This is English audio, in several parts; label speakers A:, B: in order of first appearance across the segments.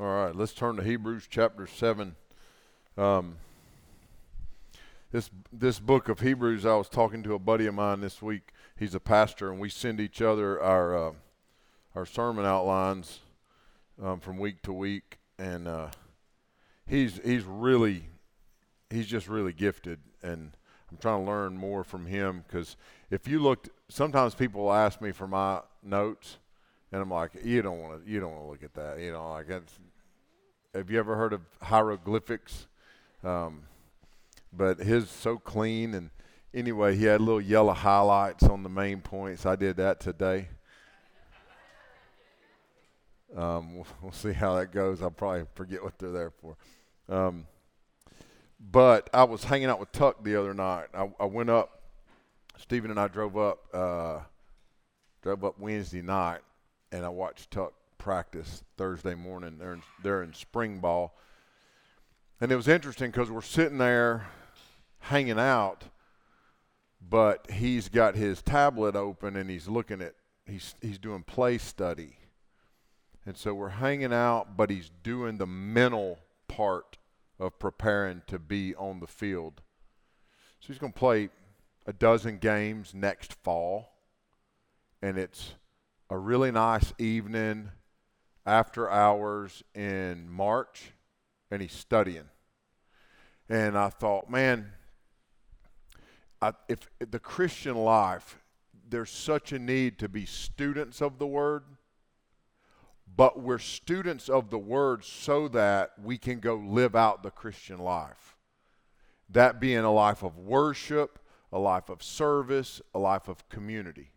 A: All right, let's turn to Hebrews chapter 7. Um, this, this book of Hebrews, I was talking to a buddy of mine this week. He's a pastor, and we send each other our, uh, our sermon outlines um, from week to week. And uh, he's, he's really, he's just really gifted. And I'm trying to learn more from him because if you looked, sometimes people ask me for my notes, and I'm like, you don't want to, you don't want to look at that, you know, like have you ever heard of hieroglyphics? Um, but his so clean and anyway, he had little yellow highlights on the main points. I did that today. Um, we'll, we'll, see how that goes. I'll probably forget what they're there for. Um, but I was hanging out with Tuck the other night. I, I went up. Stephen and I drove up. Uh, drove up Wednesday night, and I watched Tuck practice Thursday morning. They're in, they're in spring ball. And it was interesting because we're sitting there hanging out, but he's got his tablet open and he's looking at, he's, he's doing play study. And so we're hanging out, but he's doing the mental part of preparing to be on the field. So he's going to play a dozen games next fall. And it's a really nice evening after hours in March, and he's studying. And I thought, man, I, if, if the Christian life, there's such a need to be students of the Word, but we're students of the Word so that we can go live out the Christian life. That being a life of worship, a life of service, a life of community.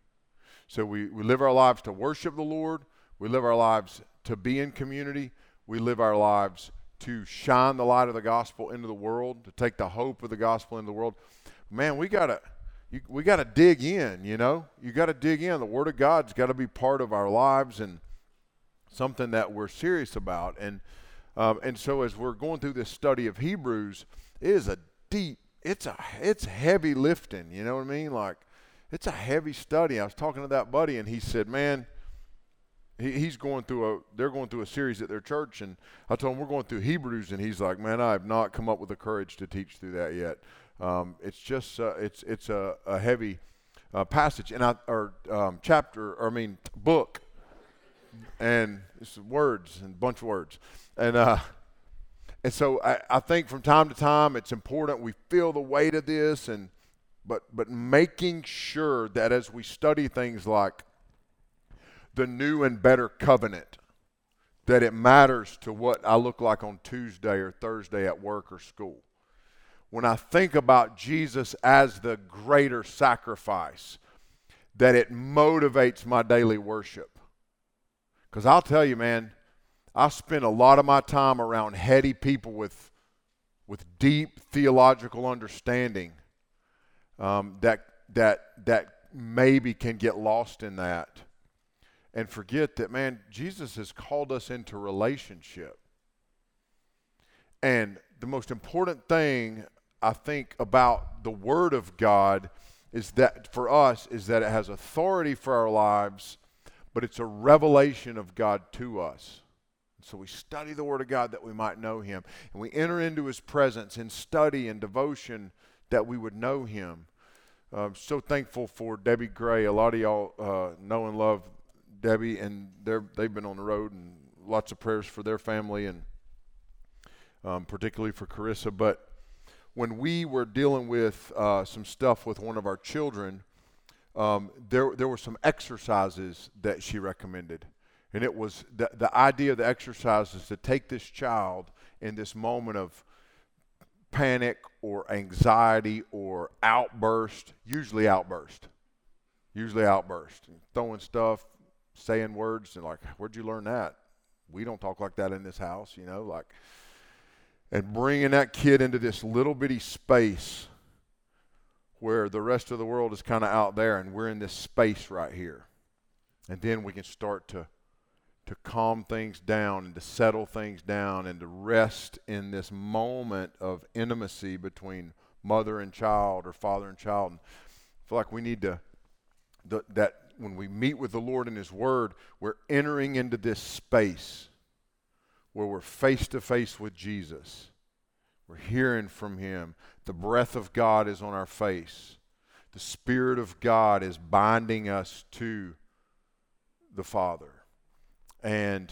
A: So we, we live our lives to worship the Lord, we live our lives to be in community. We live our lives to shine the light of the gospel into the world, to take the hope of the gospel into the world. Man, we got to we got to dig in, you know? You got to dig in. The word of God's got to be part of our lives and something that we're serious about. And um, and so as we're going through this study of Hebrews, it is a deep it's a it's heavy lifting, you know what I mean? Like it's a heavy study. I was talking to that buddy and he said, "Man, he, he's going through a they're going through a series at their church. And i told him we're going through hebrews. And he's like man i have not come up with the courage to teach through that yet. Um, it's just uh, it's it's a, a heavy uh, passage. And I, or um, chapter or i mean book. And it's words and bunch of words. And uh, and so I, I think from time to time it's important we feel the weight of this and but but making sure that as we study things like the new and better covenant, that it matters to what I look like on Tuesday or Thursday at work or school. When I think about Jesus as the greater sacrifice, that it motivates my daily worship. Because I'll tell you, man, I spend a lot of my time around heady people with, with deep theological understanding um, that, that, that maybe can get lost in that and forget that, man, Jesus has called us into relationship. And the most important thing I think about the Word of God is that for us is that it has authority for our lives, but it's a revelation of God to us. So we study the Word of God that we might know Him, and we enter into His presence in study and devotion that we would know Him. I'm so thankful for Debbie Gray. A lot of y'all uh, know and love Debbie, and they're they've been on the road, and lots of prayers for their family, and um, particularly for Carissa. But when we were dealing with uh, some stuff with one of our children, um, there there were some exercises that she recommended, and it was the the idea of the exercise is to take this child in this moment of panic or anxiety or outburst, usually outburst, usually outburst, throwing stuff, saying words and like, where'd you learn that? We don't talk like that in this house, you know, like, and bringing that kid into this little bitty space where the rest of the world is kind of out there and we're in this space right here. And then we can start to to calm things down and to settle things down and to rest in this moment of intimacy between mother and child or father and child. And I feel like we need to that when we meet with the Lord in His Word, we're entering into this space where we're face to face with Jesus. We're hearing from Him. The breath of God is on our face. The Spirit of God is binding us to the Father. And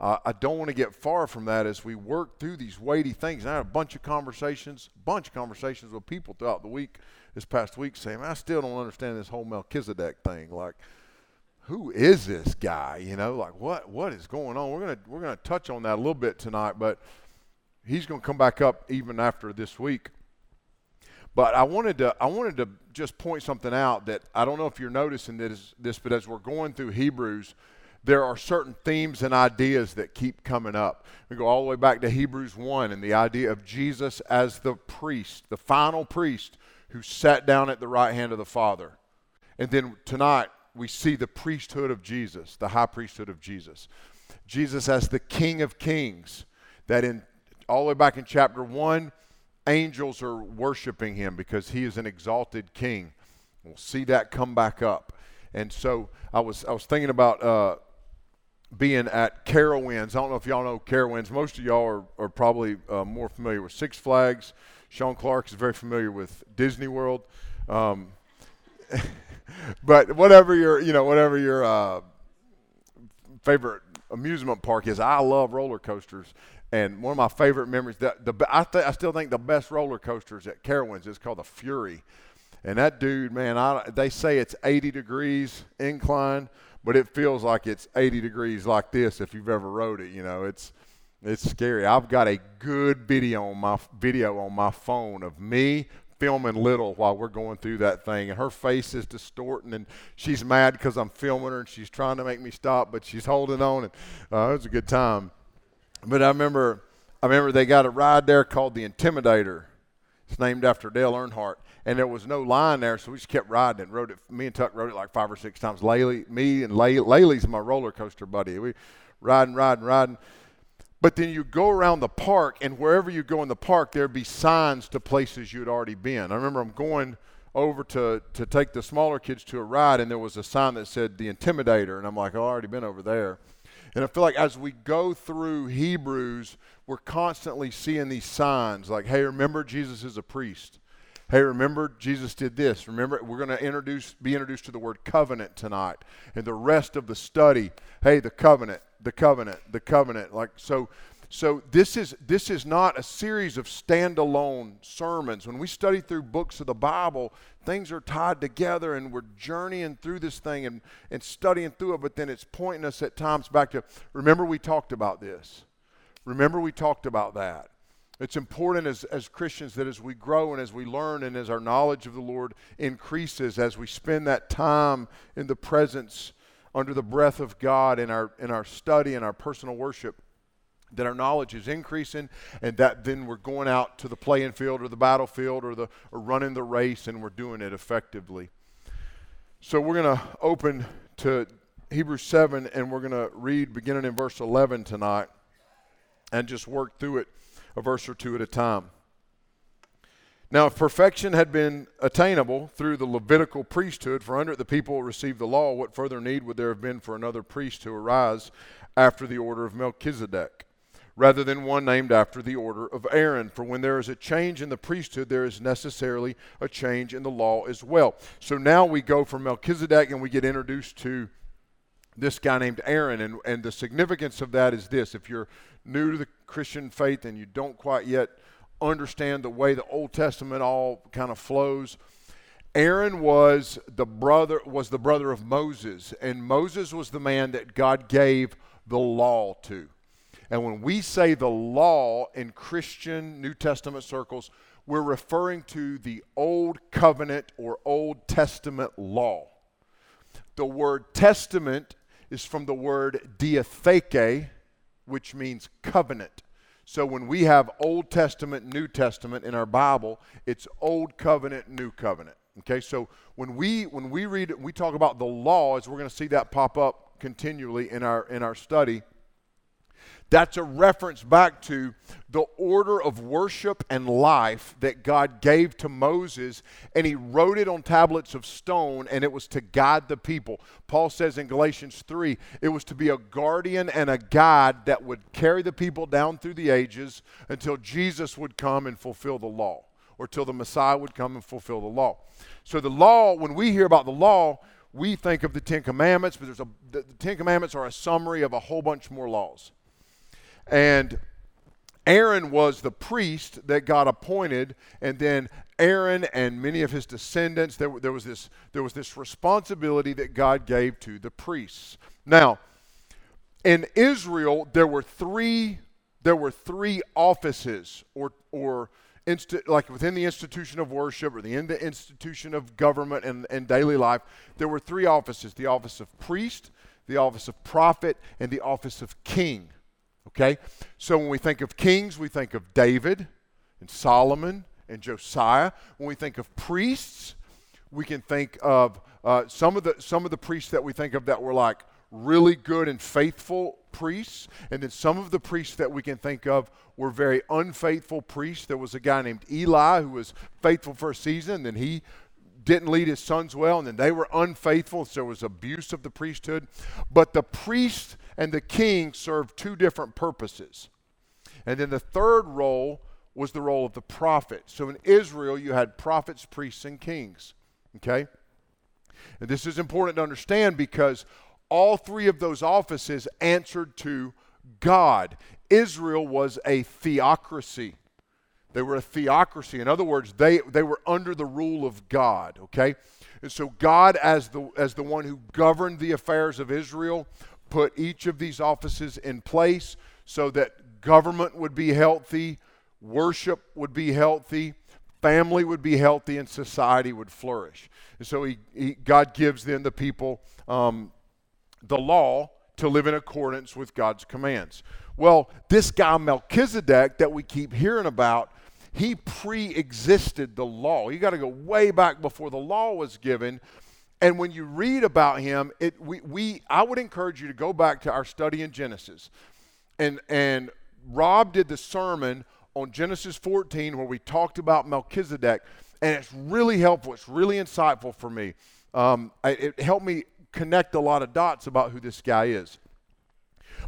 A: uh, I don't want to get far from that as we work through these weighty things. And I had a bunch of conversations, bunch of conversations with people throughout the week, this past week, saying, I still don't understand this whole Melchizedek thing. Like, who is this guy? You know, like what what is going on? We're gonna we're gonna touch on that a little bit tonight, but he's gonna come back up even after this week. But I wanted to I wanted to just point something out that I don't know if you're noticing this, this but as we're going through Hebrews, there are certain themes and ideas that keep coming up. We go all the way back to Hebrews 1 and the idea of Jesus as the priest, the final priest who sat down at the right hand of the Father. And then tonight we see the priesthood of Jesus, the high priesthood of Jesus. Jesus as the King of Kings, that in all the way back in chapter 1, angels are worshiping him because he is an exalted king. We'll see that come back up. And so I was I was thinking about uh, being at Carowinds. I don't know if y'all know Carowinds. Most of y'all are, are probably uh, more familiar with Six Flags. Sean Clark is very familiar with Disney World. Um, but whatever your you know whatever your uh, favorite amusement park is, I love roller coasters. And one of my favorite memories, the, the I, th- I still think the best roller coasters at Carowinds is called the Fury. And that dude, man, I, they say it's 80 degrees incline, but it feels like it's 80 degrees like this if you've ever rode it. You know, it's it's scary. I've got a good video on my video on my phone of me filming little while we're going through that thing, and her face is distorting, and she's mad because I'm filming her, and she's trying to make me stop, but she's holding on, and uh, it was a good time. But I remember, I remember they got a ride there called the Intimidator. It's named after Dale Earnhardt, and there was no line there, so we just kept riding and rode it. Me and Tuck rode it like five or six times. Laylee, me and Lay, Laylee's my roller coaster buddy. We riding, riding, riding. But then you go around the park, and wherever you go in the park, there'd be signs to places you'd already been. I remember I'm going over to, to take the smaller kids to a ride, and there was a sign that said the Intimidator, and I'm like, oh, I've already been over there. And I feel like as we go through Hebrews, we're constantly seeing these signs like, hey, remember Jesus is a priest. Hey, remember Jesus did this. Remember, we're going to introduce, be introduced to the word covenant tonight, and the rest of the study. Hey, the covenant, the covenant, the covenant. Like so, so this is this is not a series of standalone sermons. When we study through books of the Bible, things are tied together, and we're journeying through this thing and and studying through it. But then it's pointing us at times back to remember we talked about this. Remember we talked about that. It's important as, as Christians that as we grow and as we learn and as our knowledge of the Lord increases, as we spend that time in the presence under the breath of God in our, in our study and our personal worship, that our knowledge is increasing and that then we're going out to the playing field or the battlefield or, the, or running the race and we're doing it effectively. So we're going to open to Hebrews 7 and we're going to read beginning in verse 11 tonight and just work through it a verse or two at a time. Now, if perfection had been attainable through the Levitical priesthood, for under it the people received the law, what further need would there have been for another priest to arise after the order of Melchizedek, rather than one named after the order of Aaron? For when there is a change in the priesthood, there is necessarily a change in the law as well. So now we go from Melchizedek and we get introduced to this guy named Aaron. And, and the significance of that is this if you're new to the Christian faith and you don't quite yet understand the way the Old Testament all kind of flows, Aaron was the brother was the brother of Moses, and Moses was the man that God gave the law to. And when we say the law in Christian New Testament circles, we're referring to the Old Covenant or Old Testament law. The word testament is from the word diatheke, which means covenant. So when we have Old Testament, New Testament in our Bible, it's Old Covenant, New Covenant. Okay, so when we when we read we talk about the laws, we're going to see that pop up continually in our in our study. That's a reference back to the order of worship and life that God gave to Moses, and he wrote it on tablets of stone, and it was to guide the people. Paul says in Galatians 3 it was to be a guardian and a guide that would carry the people down through the ages until Jesus would come and fulfill the law, or till the Messiah would come and fulfill the law. So, the law, when we hear about the law, we think of the Ten Commandments, but there's a, the, the Ten Commandments are a summary of a whole bunch more laws. And Aaron was the priest that God appointed, and then Aaron and many of his descendants, there, there, was this, there was this responsibility that God gave to the priests. Now, in Israel, there were three, there were three offices or, or insti- like within the institution of worship or the, in the institution of government and, and daily life, there were three offices the office of priest, the office of prophet, and the office of king. Okay? So when we think of kings, we think of David and Solomon and Josiah. When we think of priests, we can think of uh, some of the some of the priests that we think of that were like really good and faithful priests, and then some of the priests that we can think of were very unfaithful priests. There was a guy named Eli who was faithful for a season, and then he didn't lead his sons well, and then they were unfaithful, so there was abuse of the priesthood. But the priest and the king served two different purposes. And then the third role was the role of the prophet. So in Israel, you had prophets, priests, and kings. Okay? And this is important to understand because all three of those offices answered to God. Israel was a theocracy. They were a theocracy. In other words, they, they were under the rule of God, okay? And so God, as the, as the one who governed the affairs of Israel, put each of these offices in place so that government would be healthy, worship would be healthy, family would be healthy, and society would flourish. And so he, he God gives then the people um, the law to live in accordance with God's commands. Well, this guy Melchizedek that we keep hearing about, he pre existed the law. You got to go way back before the law was given. And when you read about him, it, we, we, I would encourage you to go back to our study in Genesis. And, and Rob did the sermon on Genesis 14 where we talked about Melchizedek. And it's really helpful. It's really insightful for me. Um, it helped me connect a lot of dots about who this guy is.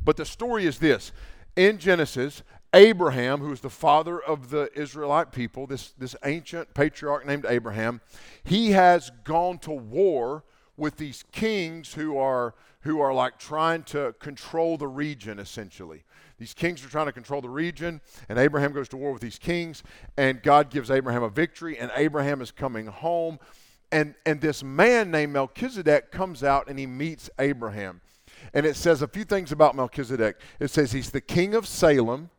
A: But the story is this in Genesis, Abraham, who is the father of the Israelite people, this, this ancient patriarch named Abraham, he has gone to war with these kings who are, who are like trying to control the region, essentially. These kings are trying to control the region, and Abraham goes to war with these kings, and God gives Abraham a victory, and Abraham is coming home and, and this man named Melchizedek comes out and he meets Abraham. And it says a few things about Melchizedek. It says he's the king of Salem,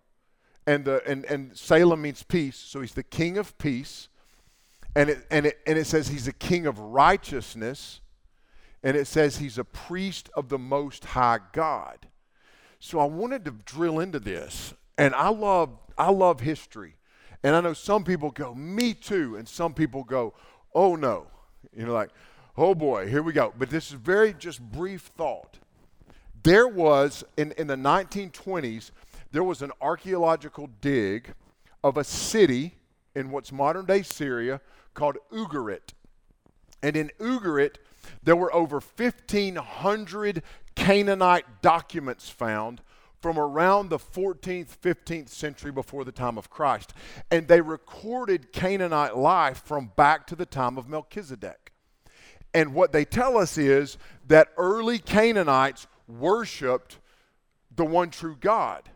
A: and, the, and, and Salem means peace, so he's the king of peace. And it, and, it, and it says he's a king of righteousness, and it says he's a priest of the Most High God. So I wanted to drill into this, and I love, I love history. And I know some people go, me too, and some people go, oh no. You know, like, oh boy, here we go. But this is very just brief thought. There was, in, in the 1920s, there was an archaeological dig of a city in what's modern day Syria called Ugarit. And in Ugarit, there were over 1,500 Canaanite documents found from around the 14th, 15th century before the time of Christ. And they recorded Canaanite life from back to the time of Melchizedek. And what they tell us is that early Canaanites worshiped the one true God.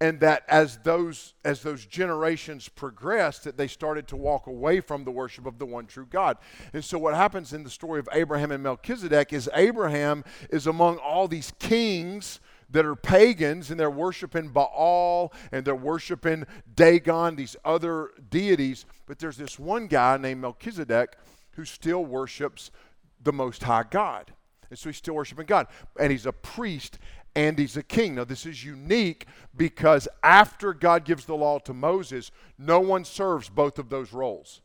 A: And that as those as those generations progressed, that they started to walk away from the worship of the one true God. And so what happens in the story of Abraham and Melchizedek is Abraham is among all these kings that are pagans and they're worshiping Baal and they're worshiping Dagon, these other deities. But there's this one guy named Melchizedek who still worships the Most High God. And so he's still worshiping God. And he's a priest and he's a king. Now, this is unique because after God gives the law to Moses, no one serves both of those roles.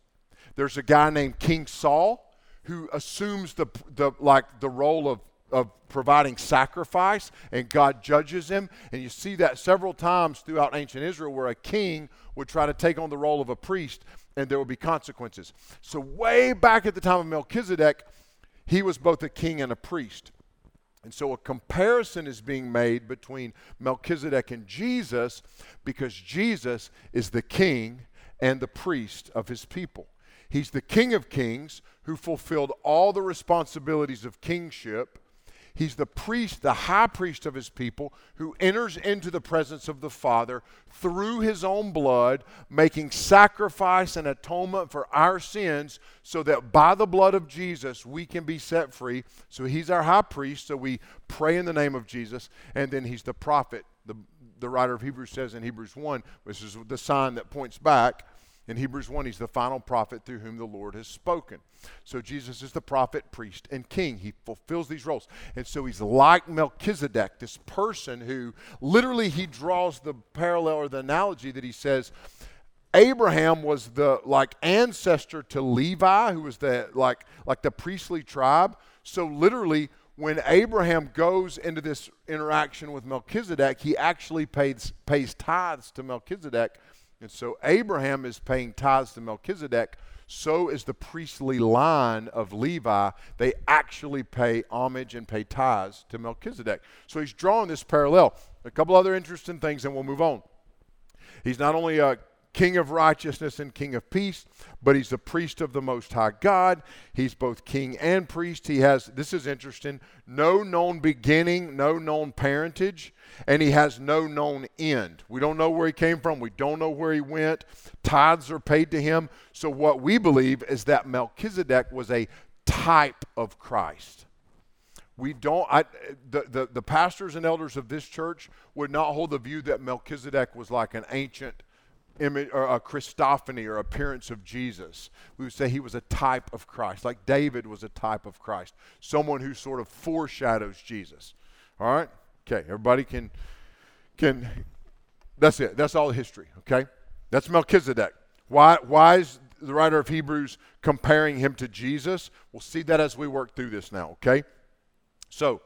A: There's a guy named King Saul who assumes the, the like the role of of providing sacrifice, and God judges him. And you see that several times throughout ancient Israel where a king would try to take on the role of a priest and there would be consequences. So, way back at the time of Melchizedek, he was both a king and a priest. And so a comparison is being made between Melchizedek and Jesus because Jesus is the king and the priest of his people. He's the king of kings who fulfilled all the responsibilities of kingship He's the priest, the high priest of his people, who enters into the presence of the Father through his own blood, making sacrifice and atonement for our sins, so that by the blood of Jesus we can be set free. So he's our high priest, so we pray in the name of Jesus. And then he's the prophet. The, the writer of Hebrews says in Hebrews 1, which is the sign that points back in Hebrews 1, he's the final prophet through whom the Lord has spoken. So Jesus is the prophet, priest, and king. He fulfills these roles. And so he's like Melchizedek, this person who literally he draws the parallel or the analogy that he says Abraham was the like ancestor to Levi, who was the like like the priestly tribe. So literally when Abraham goes into this interaction with Melchizedek, he actually pays, pays tithes to Melchizedek and so Abraham is paying tithes to Melchizedek. So is the priestly line of Levi. They actually pay homage and pay tithes to Melchizedek. So he's drawing this parallel. A couple other interesting things, and we'll move on. He's not only a king of righteousness and king of peace, but he's the priest of the Most High God. He's both king and priest. He has, this is interesting, no known beginning, no known parentage, and he has no known end. We don't know where he came from, we don't know where he went. Tithes are paid to him. So, what we believe is that Melchizedek was a type of Christ. We don't, I, the, the, the pastors and elders of this church would not hold the view that Melchizedek was like an ancient image or a Christophany or appearance of Jesus. We would say he was a type of Christ, like David was a type of Christ, someone who sort of foreshadows Jesus. All right? Okay, everybody can can that's it. That's all history, okay? That's Melchizedek. Why why is the writer of Hebrews comparing him to Jesus? We'll see that as we work through this now, okay? So,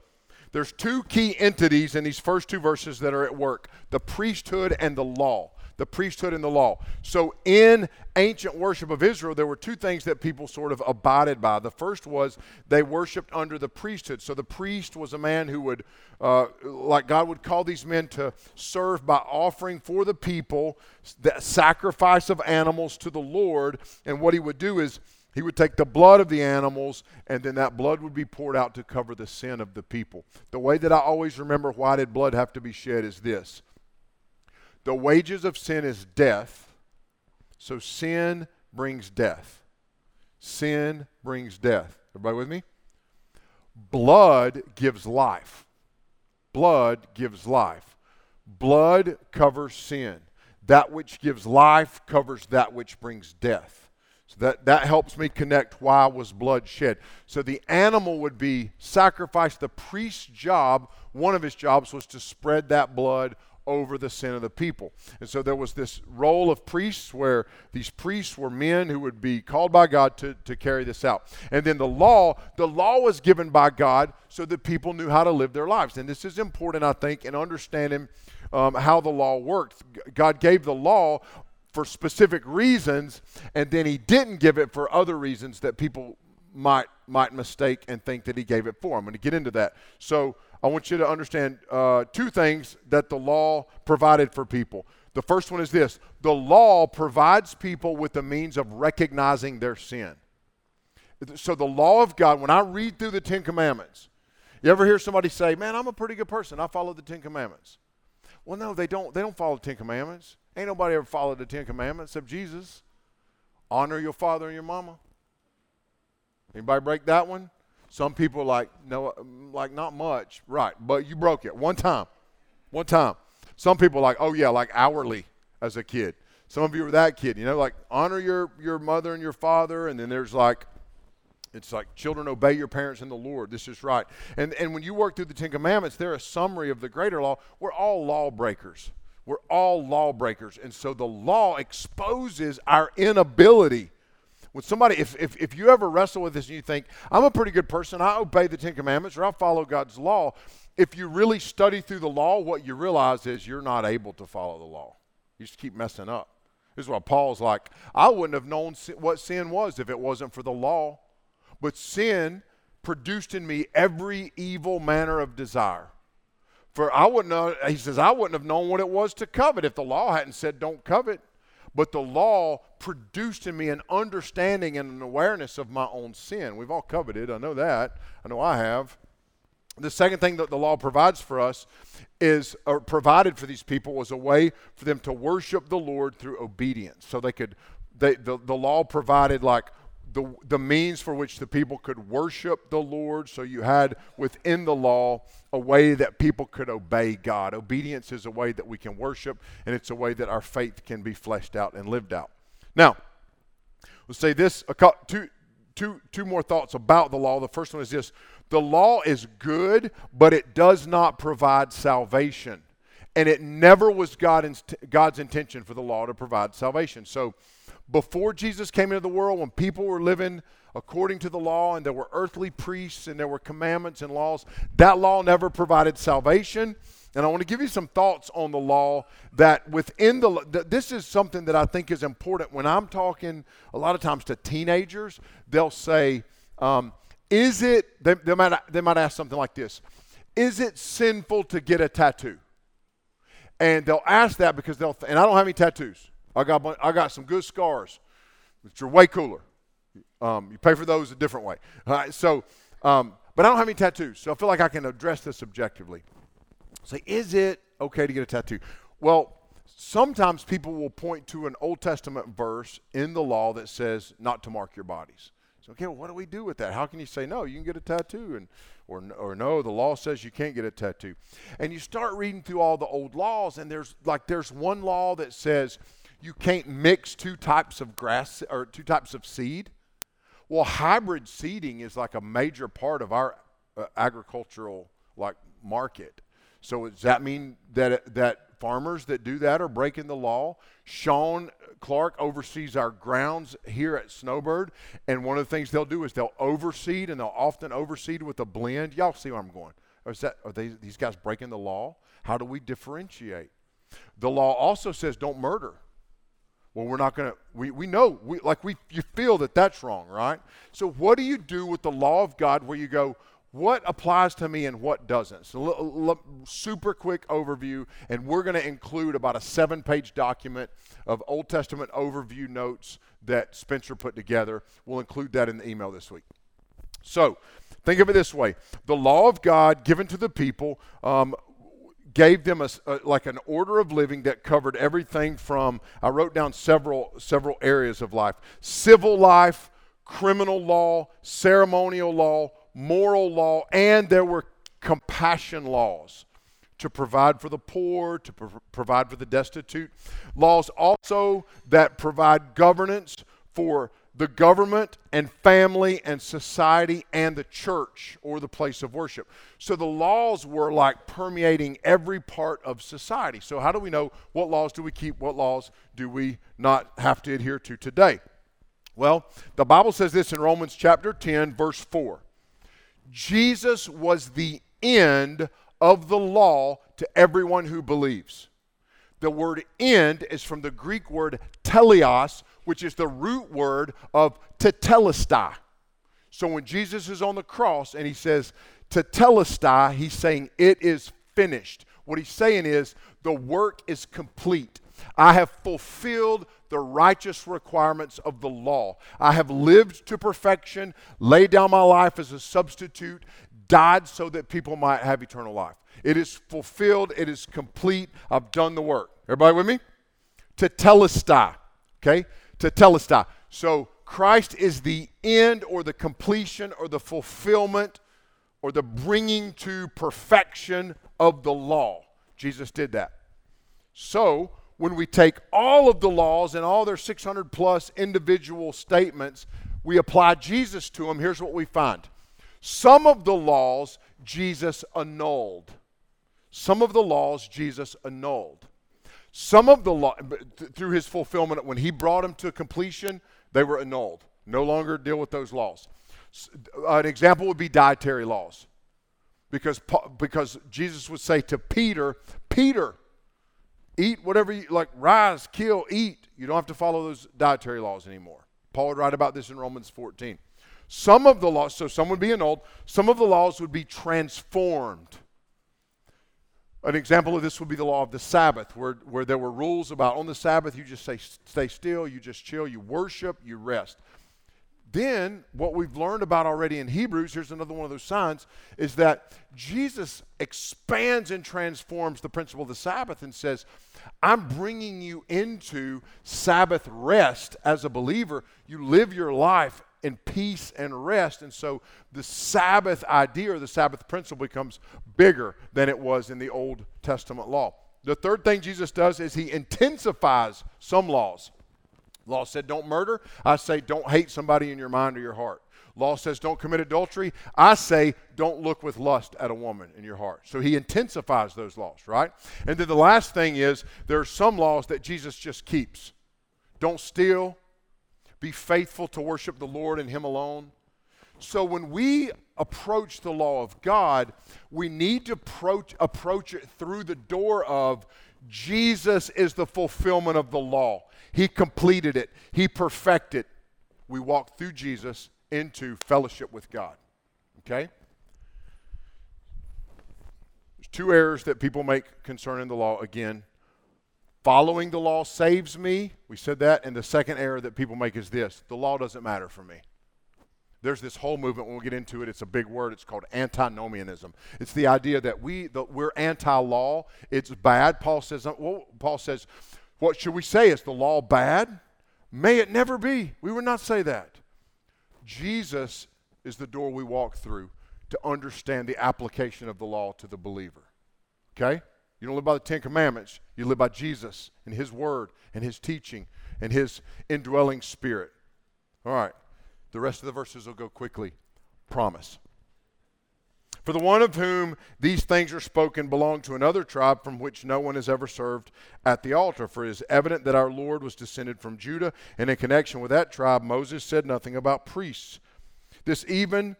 A: there's two key entities in these first two verses that are at work the priesthood and the law the priesthood and the law. So, in ancient worship of Israel, there were two things that people sort of abided by. The first was they worshiped under the priesthood. So, the priest was a man who would, uh, like God would call these men to serve by offering for the people the sacrifice of animals to the Lord. And what he would do is, he would take the blood of the animals, and then that blood would be poured out to cover the sin of the people. The way that I always remember why did blood have to be shed is this the wages of sin is death. So sin brings death. Sin brings death. Everybody with me? Blood gives life. Blood gives life. Blood covers sin. That which gives life covers that which brings death. So that, that helps me connect why was blood shed. So the animal would be sacrificed. The priest's job, one of his jobs was to spread that blood over the sin of the people. And so there was this role of priests where these priests were men who would be called by God to, to carry this out. And then the law, the law was given by God so that people knew how to live their lives. And this is important, I think, in understanding um, how the law worked. God gave the law for specific reasons, and then He didn't give it for other reasons that people might might mistake and think that He gave it for. I'm going to get into that. So I want you to understand uh, two things that the law provided for people. The first one is this the law provides people with the means of recognizing their sin. So, the law of God, when I read through the Ten Commandments, you ever hear somebody say, Man, I'm a pretty good person. I follow the Ten Commandments. Well, no, they don't. They don't follow the Ten Commandments. Ain't nobody ever followed the Ten Commandments except Jesus. Honor your father and your mama. Anybody break that one? Some people like, no, mm, like not much. Right. But you broke it one time. One time. Some people like, oh yeah, like hourly as a kid. Some of you were that kid, you know, like honor your, your mother and your father. And then there's like, it's like children obey your parents in the Lord. This is right. And, and when you work through the Ten Commandments, they're a summary of the greater law. We're all lawbreakers. We're all lawbreakers. And so the law exposes our inability When somebody, if, if, if you ever wrestle with this and you think, I'm a pretty good person, I obey the Ten Commandments or I follow God's law, if you really study through the law, what you realize is you're not able to follow the law. You just keep messing up. This is what Paul's like. I wouldn't have known what sin was if it wasn't for the law. But sin produced in me every evil manner of desire. For I wouldn't know, he says, I wouldn't have known what it was to covet if the law hadn't said don't covet. But the law produced in me an understanding and an awareness of my own sin. We've all coveted, I know that. I know I have. The second thing that the law provides for us is, or provided for these people, was a way for them to worship the Lord through obedience. So they could, they, the, the law provided like the, the means for which the people could worship the Lord. So you had within the law a way that people could obey God. Obedience is a way that we can worship, and it's a way that our faith can be fleshed out and lived out. Now, we'll say this two, two, two more thoughts about the law. The first one is this the law is good, but it does not provide salvation. And it never was God God's intention for the law to provide salvation. So, before Jesus came into the world, when people were living according to the law and there were earthly priests and there were commandments and laws, that law never provided salvation. And I want to give you some thoughts on the law that within the this is something that I think is important when I'm talking a lot of times to teenagers. They'll say, um, "Is it?" They, they might they might ask something like this: "Is it sinful to get a tattoo?" And they'll ask that because they'll and I don't have any tattoos. I got, I got some good scars, which are way cooler. Um, you pay for those a different way. All right, so, um, but I don't have any tattoos, so I feel like I can address this objectively. Say, is it okay to get a tattoo? Well, sometimes people will point to an Old Testament verse in the law that says not to mark your bodies. So, okay, well, what do we do with that? How can you say no? You can get a tattoo, and or or no, the law says you can't get a tattoo. And you start reading through all the old laws, and there's like there's one law that says you can't mix two types of grass or two types of seed. Well, hybrid seeding is like a major part of our uh, agricultural like market. So does that mean that that farmers that do that are breaking the law? Sean Clark oversees our grounds here at Snowbird, and one of the things they'll do is they'll overseed, and they'll often overseed with a blend. Y'all see where I'm going? Is that are they, these guys breaking the law? How do we differentiate? The law also says don't murder well we're not going to we, we know we like we you feel that that's wrong right? So what do you do with the law of god where you go what applies to me and what doesn't? So l- l- super quick overview and we're going to include about a seven page document of old testament overview notes that spencer put together. We'll include that in the email this week. So think of it this way. The law of god given to the people um, gave them a, a, like an order of living that covered everything from I wrote down several several areas of life. Civil life criminal law ceremonial law moral law and there were compassion laws to provide for the poor to pro- provide for the destitute. Laws also that provide governance for the government and family and society and the church or the place of worship. So the laws were like permeating every part of society. So, how do we know what laws do we keep? What laws do we not have to adhere to today? Well, the Bible says this in Romans chapter 10, verse 4 Jesus was the end of the law to everyone who believes. The word end is from the Greek word teleos, which is the root word of tetelestai. So when Jesus is on the cross and he says tetelestai, he's saying it is finished. What he's saying is the work is complete. I have fulfilled the righteous requirements of the law. I have lived to perfection, laid down my life as a substitute, died so that people might have eternal life. It is fulfilled, it is complete. I've done the work. Everybody with me? Tetelestai. Okay? tetelestai. So Christ is the end or the completion or the fulfillment or the bringing to perfection of the law. Jesus did that. So when we take all of the laws and all their 600 plus individual statements, we apply Jesus to them. Here's what we find some of the laws Jesus annulled. Some of the laws Jesus annulled. Some of the law, through his fulfillment, when he brought them to completion, they were annulled. No longer deal with those laws. An example would be dietary laws. Because, because Jesus would say to Peter, Peter, eat whatever you like, rise, kill, eat. You don't have to follow those dietary laws anymore. Paul would write about this in Romans 14. Some of the laws, so some would be annulled, some of the laws would be transformed. An example of this would be the law of the Sabbath, where, where there were rules about on the Sabbath, you just say, stay still, you just chill, you worship, you rest. Then, what we've learned about already in Hebrews, here's another one of those signs, is that Jesus expands and transforms the principle of the Sabbath and says, I'm bringing you into Sabbath rest as a believer. You live your life in peace and rest. And so the Sabbath idea or the Sabbath principle becomes bigger than it was in the Old Testament law. The third thing Jesus does is he intensifies some laws. Law said don't murder. I say don't hate somebody in your mind or your heart. Law says don't commit adultery. I say don't look with lust at a woman in your heart. So he intensifies those laws, right? And then the last thing is there are some laws that Jesus just keeps. Don't steal. Be faithful to worship the Lord and him alone. So when we approach the law of God, we need to approach, approach it through the door of Jesus is the fulfillment of the law. He completed it, He perfected. We walk through Jesus into fellowship with God. Okay? There's two errors that people make concerning the law. Again, following the law saves me. We said that. And the second error that people make is this the law doesn't matter for me. There's this whole movement, when we get into it, it's a big word. It's called antinomianism. It's the idea that we, the, we're anti law. It's bad. Paul says, uh, well, Paul says, what should we say? Is the law bad? May it never be. We would not say that. Jesus is the door we walk through to understand the application of the law to the believer. Okay? You don't live by the Ten Commandments. You live by Jesus and His Word and His teaching and His indwelling Spirit. All right. The rest of the verses will go quickly. Promise. For the one of whom these things are spoken belonged to another tribe from which no one has ever served at the altar. For it is evident that our Lord was descended from Judah, and in connection with that tribe, Moses said nothing about priests. This even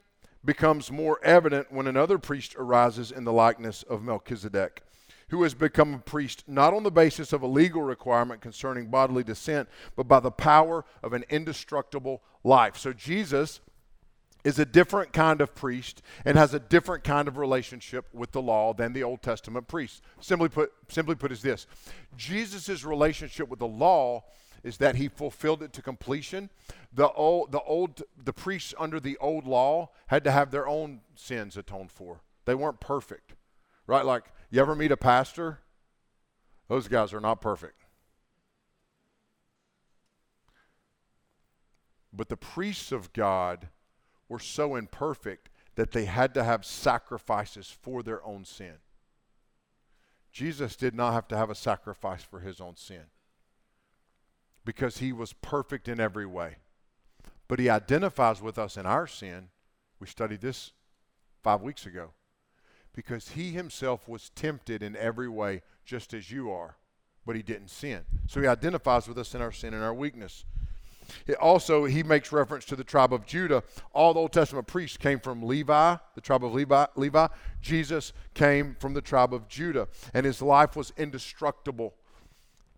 A: becomes more evident when another priest arises in the likeness of Melchizedek who has become a priest not on the basis of a legal requirement concerning bodily descent, but by the power of an indestructible life. So Jesus is a different kind of priest and has a different kind of relationship with the law than the Old Testament priest. Simply put, simply put is this. Jesus' relationship with the law is that he fulfilled it to completion. The old, the old, the priests under the old law had to have their own sins atoned for. They weren't perfect, right? Like you ever meet a pastor? Those guys are not perfect. But the priests of God were so imperfect that they had to have sacrifices for their own sin. Jesus did not have to have a sacrifice for his own sin because he was perfect in every way. But he identifies with us in our sin. We studied this five weeks ago because he himself was tempted in every way, just as you are, but he didn't sin. So he identifies with us in our sin and our weakness. It also, he makes reference to the tribe of Judah. All the Old Testament priests came from Levi, the tribe of Levi. Levi. Jesus came from the tribe of Judah, and his life was indestructible.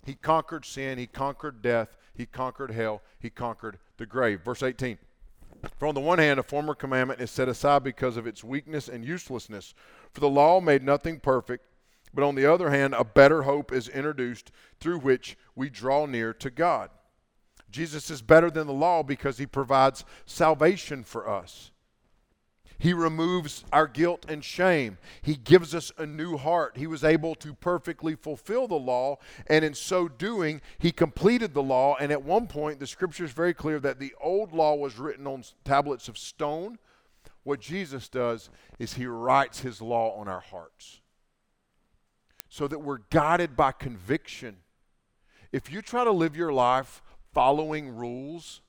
A: He conquered sin, he conquered death, he conquered hell, he conquered the grave. Verse 18. For on the one hand, a former commandment is set aside because of its weakness and uselessness. For the law made nothing perfect, but on the other hand, a better hope is introduced through which we draw near to God. Jesus is better than the law because he provides salvation for us. He removes our guilt and shame. He gives us a new heart. He was able to perfectly fulfill the law, and in so doing, he completed the law. And at one point, the scripture is very clear that the old law was written on tablets of stone. What Jesus does is he writes his law on our hearts so that we're guided by conviction. If you try to live your life following rules,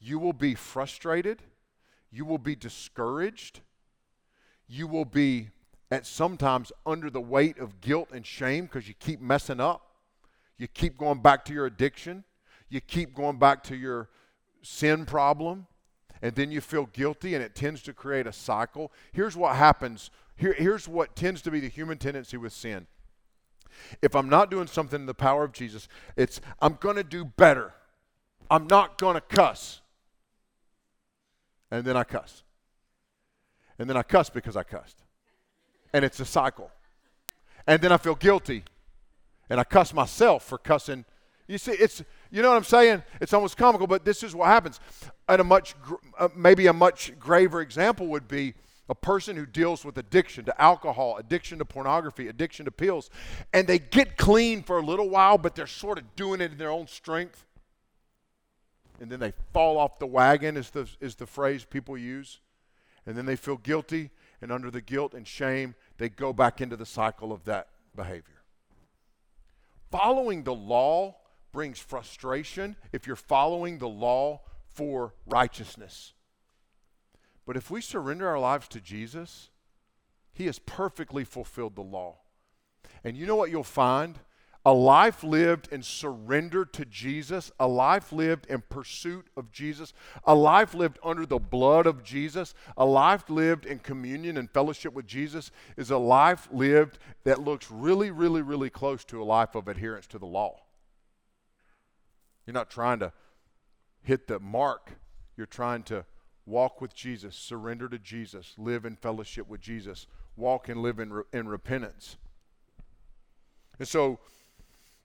A: you will be frustrated you will be discouraged. You will be at sometimes under the weight of guilt and shame because you keep messing up. You keep going back to your addiction. You keep going back to your sin problem, and then you feel guilty, and it tends to create a cycle. Here's what happens. Here, here's what tends to be the human tendency with sin. If I'm not doing something in the power of Jesus, it's I'm going to do better. I'm not going to cuss. And then I cuss. And then I cuss because I cussed. And it's a cycle. And then I feel guilty. And I cuss myself for cussing. You see, it's, you know what I'm saying? It's almost comical, but this is what happens. And a much, uh, maybe a much graver example would be a person who deals with addiction to alcohol, addiction to pornography, addiction to pills, and they get clean for a little while, but they're sort of doing it in their own strength. And then they fall off the wagon, is the, is the phrase people use. And then they feel guilty, and under the guilt and shame, they go back into the cycle of that behavior. Following the law brings frustration if you're following the law for righteousness. But if we surrender our lives to Jesus, He has perfectly fulfilled the law. And you know what you'll find? A life lived in surrender to Jesus, a life lived in pursuit of Jesus, a life lived under the blood of Jesus, a life lived in communion and fellowship with Jesus is a life lived that looks really, really, really close to a life of adherence to the law. You're not trying to hit the mark, you're trying to walk with Jesus, surrender to Jesus, live in fellowship with Jesus, walk and live in, re- in repentance. And so,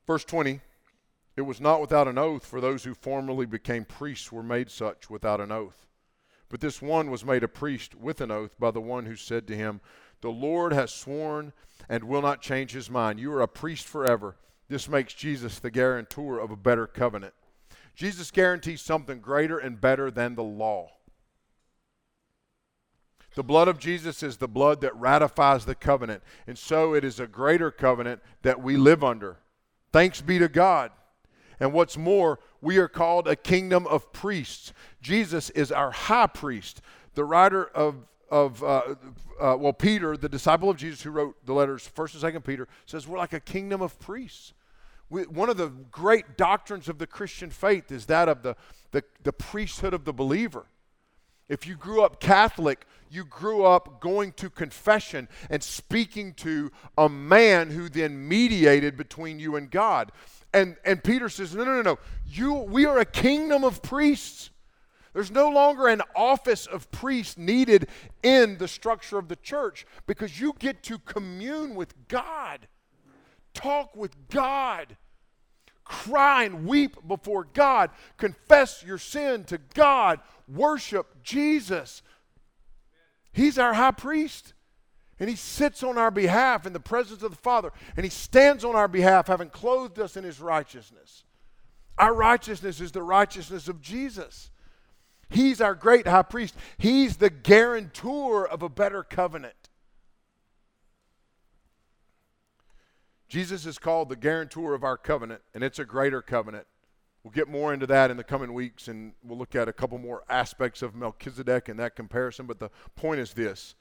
A: verse 20, it was not without an oath, for those who formerly became priests were made such without an oath. But this one was made a priest with an oath by the one who said to him, The Lord has sworn and will not change his mind. You are a priest forever. This makes Jesus the guarantor of a better covenant. Jesus guarantees something greater and better than the law. The blood of Jesus is the blood that ratifies the covenant. And so it is a greater covenant that we live under. Thanks be to God. And what's more, we are called a kingdom of priests. Jesus is our high priest. The writer of, of uh, uh, well, Peter, the disciple of Jesus who wrote the letters, 1st and 2nd Peter, says we're like a kingdom of priests. We, one of the great doctrines of the Christian faith is that of the, the, the priesthood of the believer. If you grew up Catholic, you grew up going to confession and speaking to a man who then mediated between you and God. And, and Peter says, No, no, no, no. You, we are a kingdom of priests. There's no longer an office of priest needed in the structure of the church because you get to commune with God, talk with God cry and weep before God, confess your sin to God, worship Jesus. He's our high priest. And he sits on our behalf in the presence of the Father, and he stands on our behalf, having clothed us in his righteousness. Our righteousness is the righteousness of Jesus. He's our great high priest. He's the guarantor of a better covenant. Jesus is called the guarantor of our covenant, and it's a greater covenant. We'll get more into that in the coming weeks, and we'll look at a couple more aspects of Melchizedek in that comparison. But the point is this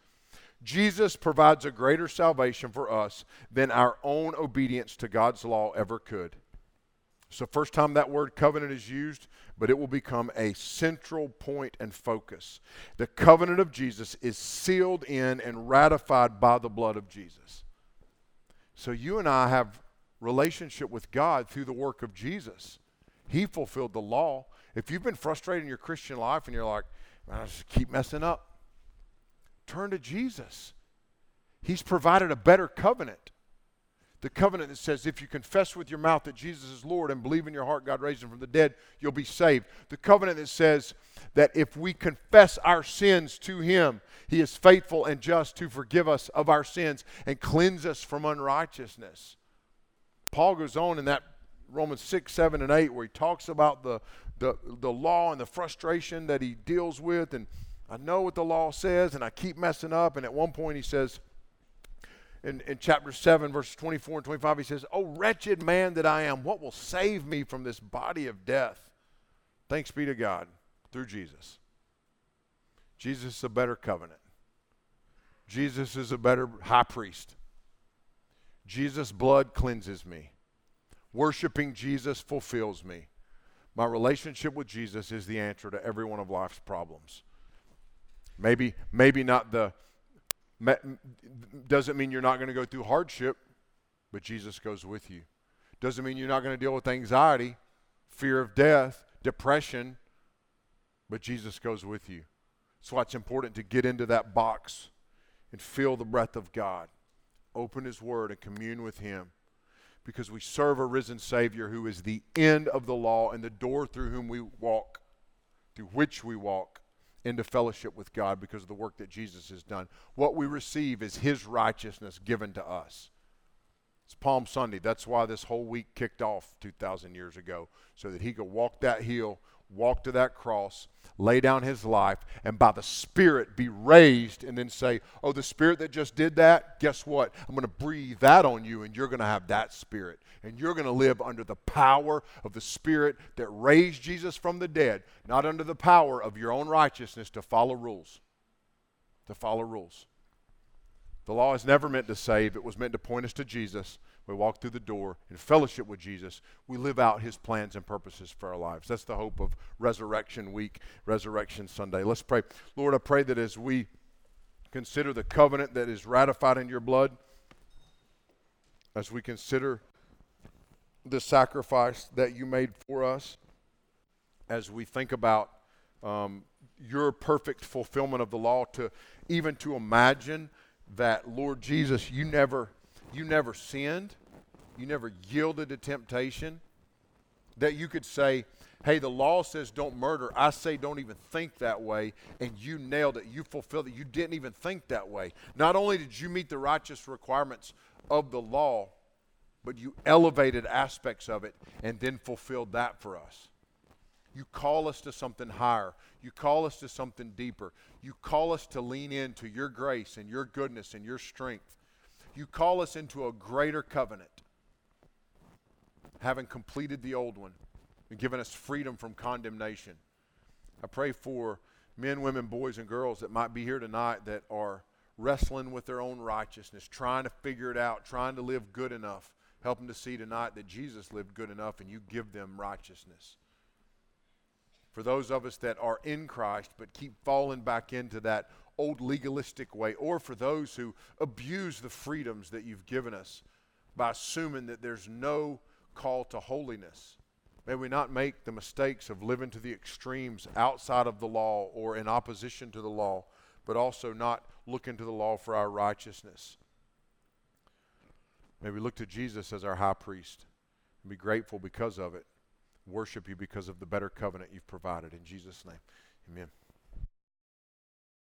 A: Jesus provides a greater salvation for us than our own obedience to God's law ever could. So, first time that word covenant is used, but it will become a central point and focus. The covenant of Jesus is sealed in and ratified by the blood of Jesus. So you and I have relationship with God through the work of Jesus. He fulfilled the law. If you've been frustrated in your Christian life and you're like, I just keep messing up, turn to Jesus. He's provided a better covenant. The covenant that says if you confess with your mouth that Jesus is Lord and believe in your heart God raised him from the dead, you'll be saved. The covenant that says that if we confess our sins to him, he is faithful and just to forgive us of our sins and cleanse us from unrighteousness. Paul goes on in that Romans 6, 7, and 8, where he talks about the, the, the law and the frustration that he deals with. And I know what the law says, and I keep messing up. And at one point, he says, in, in chapter 7, verses 24 and 25, he says, Oh, wretched man that I am, what will save me from this body of death? Thanks be to God through Jesus. Jesus is a better covenant. Jesus is a better high priest. Jesus' blood cleanses me. Worshiping Jesus fulfills me. My relationship with Jesus is the answer to every one of life's problems. Maybe, maybe not the, doesn't mean you're not going to go through hardship, but Jesus goes with you. Doesn't mean you're not going to deal with anxiety, fear of death, depression, but Jesus goes with you. That's why it's important to get into that box and feel the breath of God. Open His Word and commune with Him because we serve a risen Savior who is the end of the law and the door through whom we walk, through which we walk into fellowship with God because of the work that Jesus has done. What we receive is His righteousness given to us. It's Palm Sunday. That's why this whole week kicked off 2,000 years ago, so that He could walk that hill, walk to that cross, lay down his life, and by the Spirit be raised, and then say, Oh, the Spirit that just did that, guess what? I'm going to breathe that on you, and you're going to have that Spirit. And you're going to live under the power of the Spirit that raised Jesus from the dead, not under the power of your own righteousness to follow rules. To follow rules. The law is never meant to save, it was meant to point us to Jesus we walk through the door in fellowship with Jesus. We live out his plans and purposes for our lives. That's the hope of Resurrection Week, Resurrection Sunday. Let's pray. Lord, I pray that as we consider the covenant that is ratified in your blood, as we consider the sacrifice that you made for us, as we think about um, your perfect fulfillment of the law, to even to imagine that, Lord Jesus, you never you never sinned, you never yielded to temptation, that you could say, hey, the law says don't murder. I say don't even think that way. And you nailed it. You fulfilled it. You didn't even think that way. Not only did you meet the righteous requirements of the law, but you elevated aspects of it and then fulfilled that for us. You call us to something higher. You call us to something deeper. You call us to lean into your grace and your goodness and your strength you call us into a greater covenant, having completed the old one and given us freedom from condemnation. I pray for men, women, boys, and girls that might be here tonight that are wrestling with their own righteousness, trying to figure it out, trying to live good enough. Help them to see tonight that Jesus lived good enough and you give them righteousness. For those of us that are in Christ but keep falling back into that old legalistic way, or for those who abuse the freedoms that you've given us by assuming that there's no call to holiness. May we not make the mistakes of living to the extremes outside of the law or in opposition to the law, but also not looking to the law for our righteousness. May we look to Jesus as our high priest and be grateful because of it. Worship you because of the better covenant you've provided. In Jesus' name, amen.